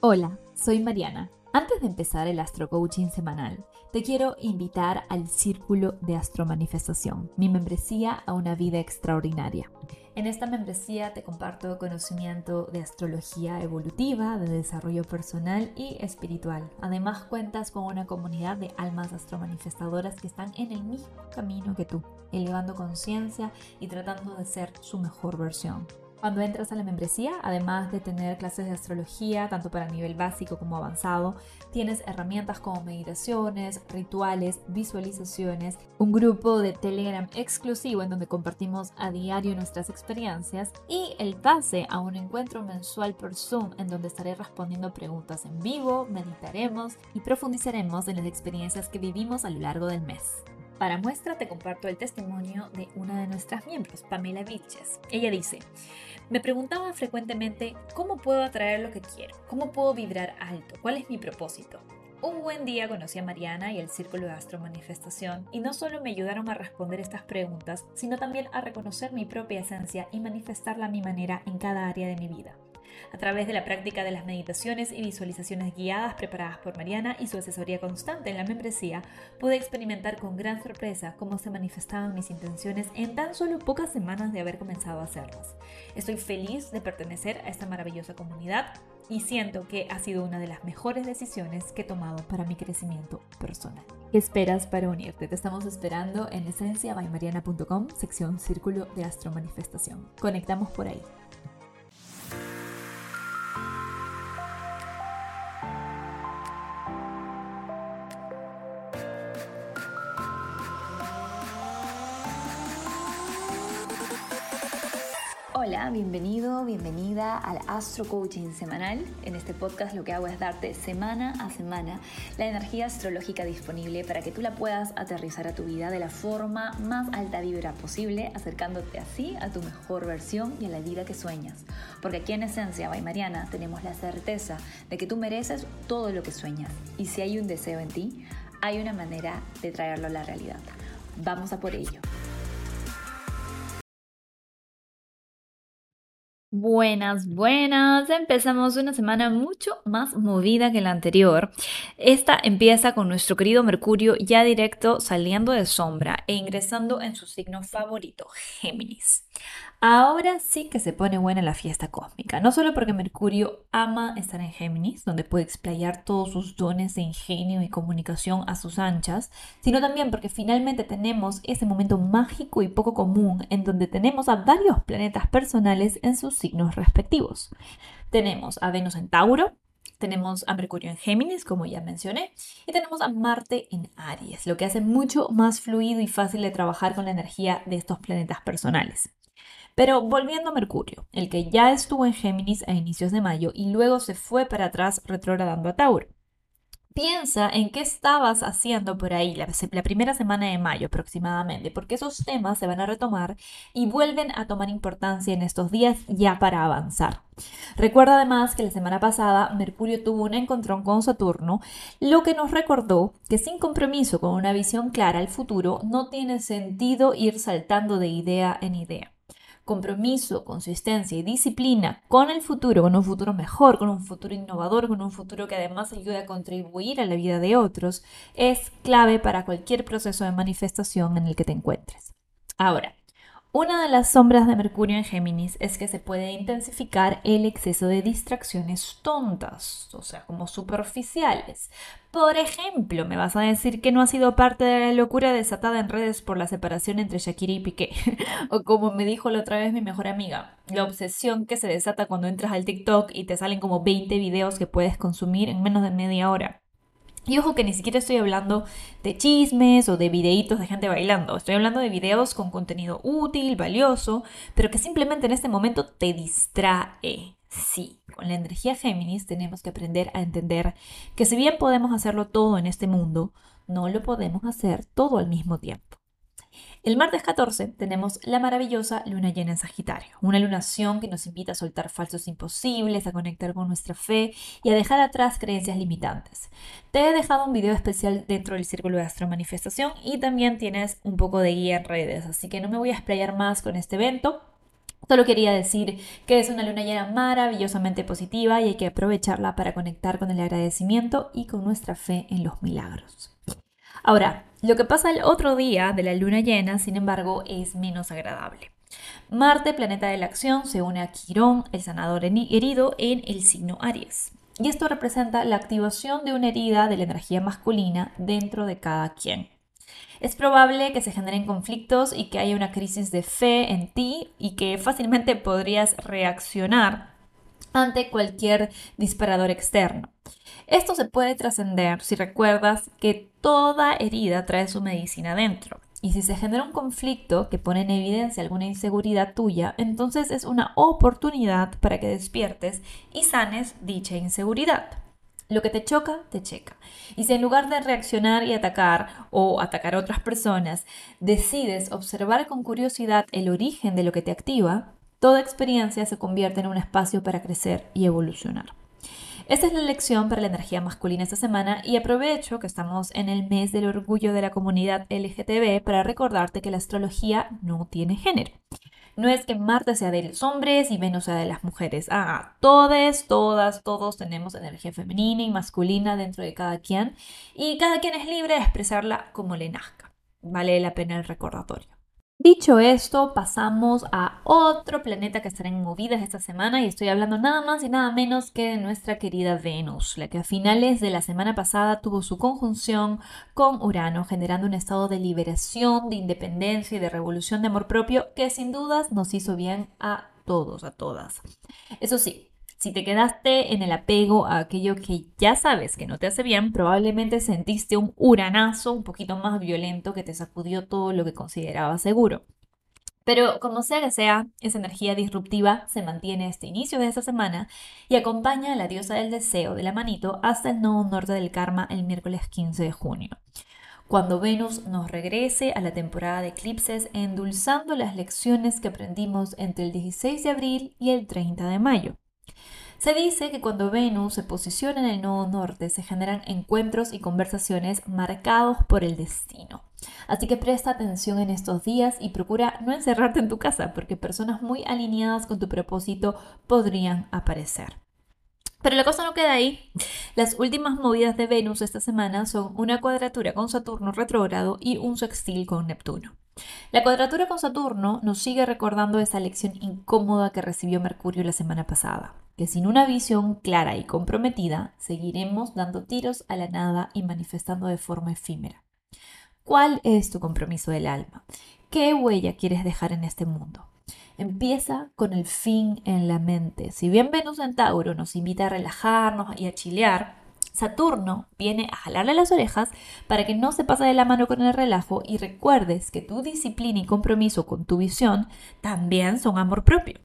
Hola, soy Mariana. Antes de empezar el Astro Coaching semanal, te quiero invitar al Círculo de Astromanifestación, mi membresía a una vida extraordinaria. En esta membresía te comparto conocimiento de astrología evolutiva, de desarrollo personal y espiritual. Además cuentas con una comunidad de almas astromanifestadoras que están en el mismo camino que tú, elevando conciencia y tratando de ser su mejor versión. Cuando entras a la membresía, además de tener clases de astrología, tanto para nivel básico como avanzado, tienes herramientas como meditaciones, rituales, visualizaciones, un grupo de Telegram exclusivo en donde compartimos a diario nuestras experiencias y el pase a un encuentro mensual por Zoom en donde estaré respondiendo preguntas en vivo, meditaremos y profundizaremos en las experiencias que vivimos a lo largo del mes. Para muestra te comparto el testimonio de una de nuestras miembros, Pamela Viches. Ella dice, me preguntaba frecuentemente cómo puedo atraer lo que quiero, cómo puedo vibrar alto, cuál es mi propósito. Un buen día conocí a Mariana y el Círculo de Astro Manifestación y no solo me ayudaron a responder estas preguntas, sino también a reconocer mi propia esencia y manifestarla a mi manera en cada área de mi vida a través de la práctica de las meditaciones y visualizaciones guiadas preparadas por Mariana y su asesoría constante en la membresía, pude experimentar con gran sorpresa cómo se manifestaban mis intenciones en tan solo pocas semanas de haber comenzado a hacerlas. Estoy feliz de pertenecer a esta maravillosa comunidad y siento que ha sido una de las mejores decisiones que he tomado para mi crecimiento personal. ¿Qué esperas para unirte? Te estamos esperando en esenciabaymariana.com, sección Círculo de Astro Manifestación. Conectamos por ahí. Bienvenido, bienvenida al Astro Coaching semanal. En este podcast lo que hago es darte semana a semana la energía astrológica disponible para que tú la puedas aterrizar a tu vida de la forma más alta vibra posible, acercándote así a tu mejor versión y a la vida que sueñas. Porque aquí en Esencia, by Mariana, tenemos la certeza de que tú mereces todo lo que sueñas. Y si hay un deseo en ti, hay una manera de traerlo a la realidad. Vamos a por ello. Buenas, buenas. Empezamos una semana mucho más movida que la anterior. Esta empieza con nuestro querido Mercurio ya directo saliendo de sombra e ingresando en su signo favorito, Géminis. Ahora sí que se pone buena la fiesta cósmica, no solo porque Mercurio ama estar en Géminis, donde puede explayar todos sus dones de ingenio y comunicación a sus anchas, sino también porque finalmente tenemos ese momento mágico y poco común en donde tenemos a varios planetas personales en sus signos respectivos. Tenemos a Venus en Tauro, tenemos a Mercurio en Géminis, como ya mencioné, y tenemos a Marte en Aries, lo que hace mucho más fluido y fácil de trabajar con la energía de estos planetas personales. Pero volviendo a Mercurio, el que ya estuvo en Géminis a inicios de mayo y luego se fue para atrás retrogradando a Tauro. Piensa en qué estabas haciendo por ahí la, primera semana de mayo aproximadamente, porque esos temas se van a retomar y vuelven a tomar importancia en estos días ya para avanzar. Recuerda además que la semana pasada Mercurio tuvo un encontrón con Saturno, lo que nos recordó que sin compromiso con una visión clara al futuro no tiene sentido ir saltando de idea en idea compromiso, consistencia y disciplina con el futuro, con un futuro mejor, con un futuro innovador, con un futuro que además ayude a contribuir a la vida de otros, es clave para cualquier proceso de manifestación en el que te encuentres. Ahora, una de las sombras de Mercurio en Géminis es que se puede intensificar el exceso de distracciones tontas, o sea, como superficiales. Por ejemplo, me vas a decir que no ha sido parte de la locura desatada en redes por la separación entre Shakira y Piqué, o como me dijo la otra vez mi mejor amiga, la obsesión que se desata cuando entras al TikTok y te salen como 20 videos que puedes consumir en menos de media hora. Y ojo que ni siquiera estoy hablando de chismes o de videitos de gente bailando. Estoy hablando de videos con contenido útil, valioso, pero que simplemente en este momento te distrae. Sí, con la energía Géminis tenemos que aprender a entender que si bien podemos hacerlo todo en este mundo, no lo podemos hacer todo al mismo tiempo. El martes 14 tenemos la maravillosa luna llena en Sagitario, una lunación que nos invita a soltar falsos imposibles, a conectar con nuestra fe y a dejar atrás creencias limitantes. Te he dejado un video especial dentro del círculo de Astro Manifestación y también tienes un poco de guía en redes, así que no me voy a explayar más con este evento. Solo quería decir que es una luna llena maravillosamente positiva y hay que aprovecharla para conectar con el agradecimiento y con nuestra fe en los milagros. Ahora, lo que pasa el otro día de la luna llena, sin embargo, es menos agradable. Marte, planeta de la acción, se une a Quirón, el sanador herido, en el signo Aries. Y esto representa la activación de una herida de la energía masculina dentro de cada quien. Es probable que se generen conflictos y que haya una crisis de fe en ti y que fácilmente podrías reaccionar ante cualquier disparador externo. Esto se puede trascender si recuerdas que toda herida trae su medicina dentro. Y si se genera un conflicto que pone en evidencia alguna inseguridad tuya, entonces es una oportunidad para que despiertes y sanes dicha inseguridad. Lo que te choca, te checa. Y si en lugar de reaccionar y atacar o atacar a otras personas, decides observar con curiosidad el origen de lo que te activa, toda experiencia se convierte en un espacio para crecer y evolucionar. Esta es la lección para la energía masculina esta semana y aprovecho que estamos en el mes del orgullo de la comunidad LGTB para recordarte que la astrología no tiene género. No es que Marte sea de los hombres y Venus sea de las mujeres. Ah, todas, todas, todos tenemos energía femenina y masculina dentro de cada quien y cada quien es libre de expresarla como le nazca. Vale la pena el recordatorio. Dicho esto, pasamos a otro planeta que estará en movidas esta semana y estoy hablando nada más y nada menos que de nuestra querida Venus, la que a finales de la semana pasada tuvo su conjunción con Urano, generando un estado de liberación, de independencia y de revolución de amor propio que sin dudas nos hizo bien a todos, a todas. Eso sí, si te quedaste en el apego a aquello que ya sabes que no te hace bien, probablemente sentiste un uranazo un poquito más violento que te sacudió todo lo que considerabas seguro. Pero como sea que sea, esa energía disruptiva se mantiene este inicio de esta semana y acompaña a la diosa del deseo de la manito hasta el nodo norte del karma el miércoles 15 de junio cuando Venus nos regrese a la temporada de eclipses endulzando las lecciones que aprendimos entre el 16 de abril y el 30 de mayo. Se dice que cuando Venus se posiciona en el nodo norte se generan encuentros y conversaciones marcados por el destino. Así que presta atención en estos días y procura no encerrarte en tu casa porque personas muy alineadas con tu propósito podrían aparecer. Pero la cosa no queda ahí. Las últimas movidas de Venus esta semana son una cuadratura con Saturno retrógrado y un sextil con Neptuno. La cuadratura con Saturno nos sigue recordando esa lección incómoda que recibió Mercurio la semana pasada que sin una visión clara y comprometida seguiremos dando tiros a la nada y manifestando de forma efímera. ¿Cuál es tu compromiso del alma? ¿Qué huella quieres dejar en este mundo? Empieza con el fin en la mente. Si bien Venus en Tauro nos invita a relajarnos y a chilear, Saturno viene a jalarle las orejas para que no se pase de la mano con el relajo y recuerdes que tu disciplina y compromiso con tu visión también son amor propio.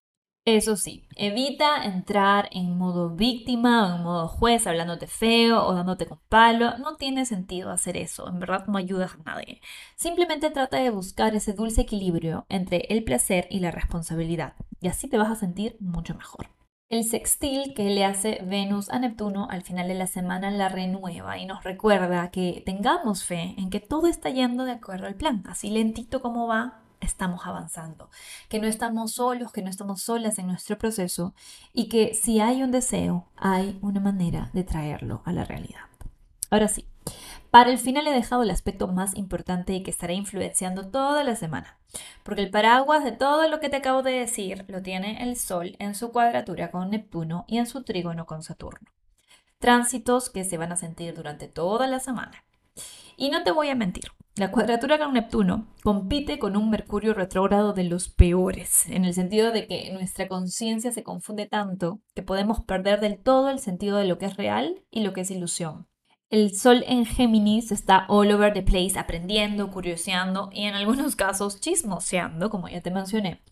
Eso sí, evita entrar en modo víctima o en modo juez hablándote feo o dándote con palo. No tiene sentido hacer eso, en verdad no ayudas a nadie. Simplemente trata de buscar ese dulce equilibrio entre el placer y la responsabilidad y así te vas a sentir mucho mejor. El sextil que le hace Venus a Neptuno al final de la semana la renueva y nos recuerda que tengamos fe en que todo está yendo de acuerdo al plan, así lentito como va, estamos avanzando, que no estamos solos, que no estamos solas en nuestro proceso y que si hay un deseo, hay una manera de traerlo a la realidad. Ahora sí, para el final he dejado el aspecto más importante y que estará influenciando toda la semana, porque el paraguas de todo lo que te acabo de decir lo tiene el Sol en su cuadratura con Neptuno y en su trígono con Saturno. Tránsitos que se van a sentir durante toda la semana. Y no te voy a mentir, la cuadratura con Neptuno compite con un Mercurio retrógrado de los peores, en el sentido de que nuestra conciencia se confunde tanto que podemos perder del todo el sentido de lo que es real y lo que es ilusión. El Sol en Géminis está all over the place aprendiendo, curioseando y en algunos casos chismoseando, como ya te mencioné.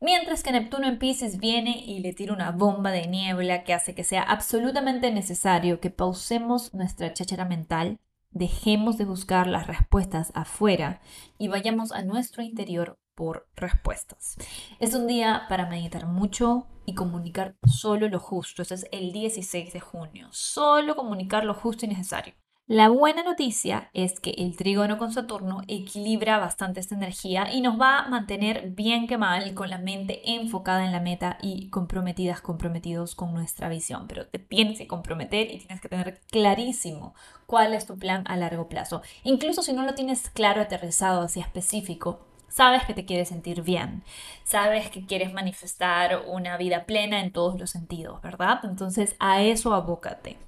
Mientras que Neptuno en Pisces viene y le tira una bomba de niebla que hace que sea absolutamente necesario que pausemos nuestra cháchara mental dejemos de buscar las respuestas afuera y vayamos a nuestro interior por respuestas. Es un día para meditar mucho y comunicar solo lo justo. Ese es el 16 de junio. Solo comunicar lo justo y necesario. La buena noticia es que el trígono con Saturno equilibra bastante esta energía y nos va a mantener bien que mal con la mente enfocada en la meta y comprometidas, comprometidos con nuestra visión. Pero te tienes que comprometer y tienes que tener clarísimo cuál es tu plan a largo plazo. Incluso si no lo tienes claro, aterrizado, así específico, sabes que te quieres sentir bien, sabes que quieres manifestar una vida plena en todos los sentidos, ¿verdad? Entonces a eso abócate.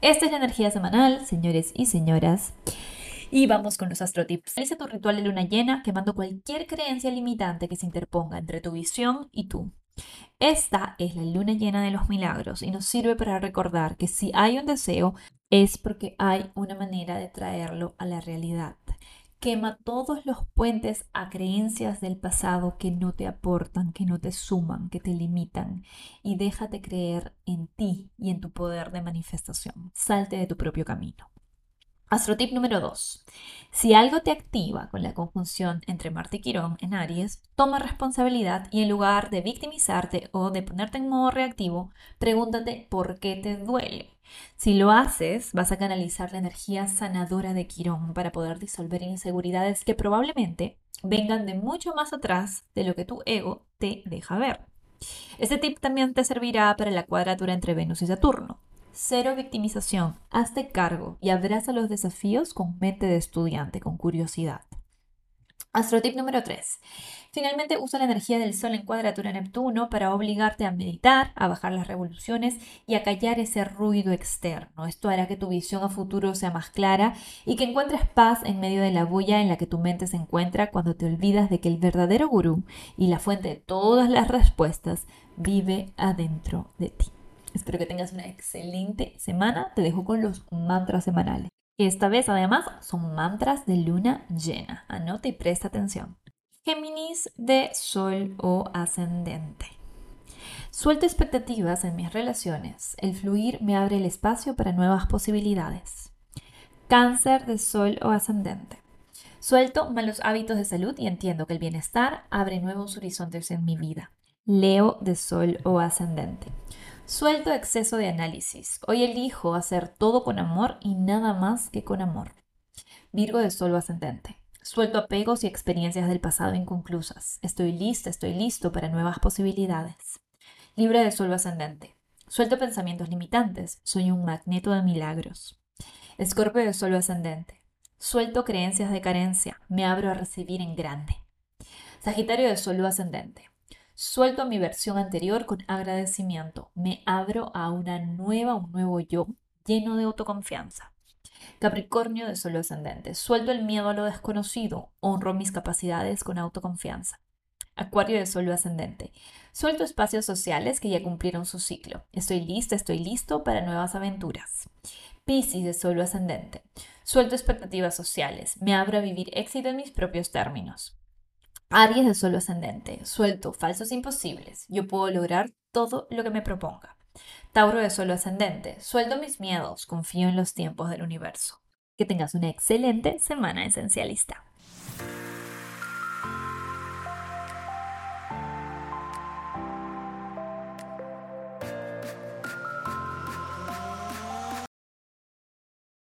Esta es la energía semanal, señores y señoras. Y vamos con los astrotips. Realiza tu ritual de luna llena quemando cualquier creencia limitante que se interponga entre tu visión y tú. Esta es la luna llena de los milagros y nos sirve para recordar que si hay un deseo es porque hay una manera de traerlo a la realidad. Quema todos los puentes a creencias del pasado que no te aportan, que no te suman, que te limitan y déjate creer en ti y en tu poder de manifestación. Salte de tu propio camino. Astrotip número 2. Si algo te activa con la conjunción entre Marte y Quirón en Aries, toma responsabilidad y en lugar de victimizarte o de ponerte en modo reactivo, pregúntate por qué te duele. Si lo haces, vas a canalizar la energía sanadora de Quirón para poder disolver inseguridades que probablemente vengan de mucho más atrás de lo que tu ego te deja ver. Este tip también te servirá para la cuadratura entre Venus y Saturno. Cero victimización, hazte cargo y abraza los desafíos con mente de estudiante, con curiosidad. Astrotip número 3. Finalmente usa la energía del Sol en cuadratura Neptuno para obligarte a meditar, a bajar las revoluciones y a callar ese ruido externo. Esto hará que tu visión a futuro sea más clara y que encuentres paz en medio de la bulla en la que tu mente se encuentra cuando te olvidas de que el verdadero gurú y la fuente de todas las respuestas vive adentro de ti. Espero que tengas una excelente semana. Te dejo con los mantras semanales. Esta vez además son mantras de luna llena. Anota y presta atención. Géminis de Sol o ascendente. Suelto expectativas en mis relaciones. El fluir me abre el espacio para nuevas posibilidades. Cáncer de Sol o ascendente. Suelto malos hábitos de salud y entiendo que el bienestar abre nuevos horizontes en mi vida. Leo de Sol o ascendente. Suelto exceso de análisis. Hoy elijo hacer todo con amor y nada más que con amor. Virgo de Sol ascendente. Suelto apegos y experiencias del pasado inconclusas. Estoy lista, estoy listo para nuevas posibilidades. Libre de Sol ascendente. Suelto pensamientos limitantes. Soy un magneto de milagros. Escorpio de Sol ascendente. Suelto creencias de carencia. Me abro a recibir en grande. Sagitario de Sol ascendente. Suelto mi versión anterior con agradecimiento. Me abro a una nueva, un nuevo yo lleno de autoconfianza. Capricornio de Sol ascendente. Suelto el miedo a lo desconocido. Honro mis capacidades con autoconfianza. Acuario de Sol ascendente. Suelto espacios sociales que ya cumplieron su ciclo. Estoy lista, estoy listo para nuevas aventuras. Piscis de Sol ascendente. Suelto expectativas sociales. Me abro a vivir éxito en mis propios términos. Aries de Sol ascendente. Suelto falsos imposibles. Yo puedo lograr todo lo que me proponga. Tauro de Sol ascendente. Suelto mis miedos. Confío en los tiempos del universo. Que tengas una excelente semana esencialista.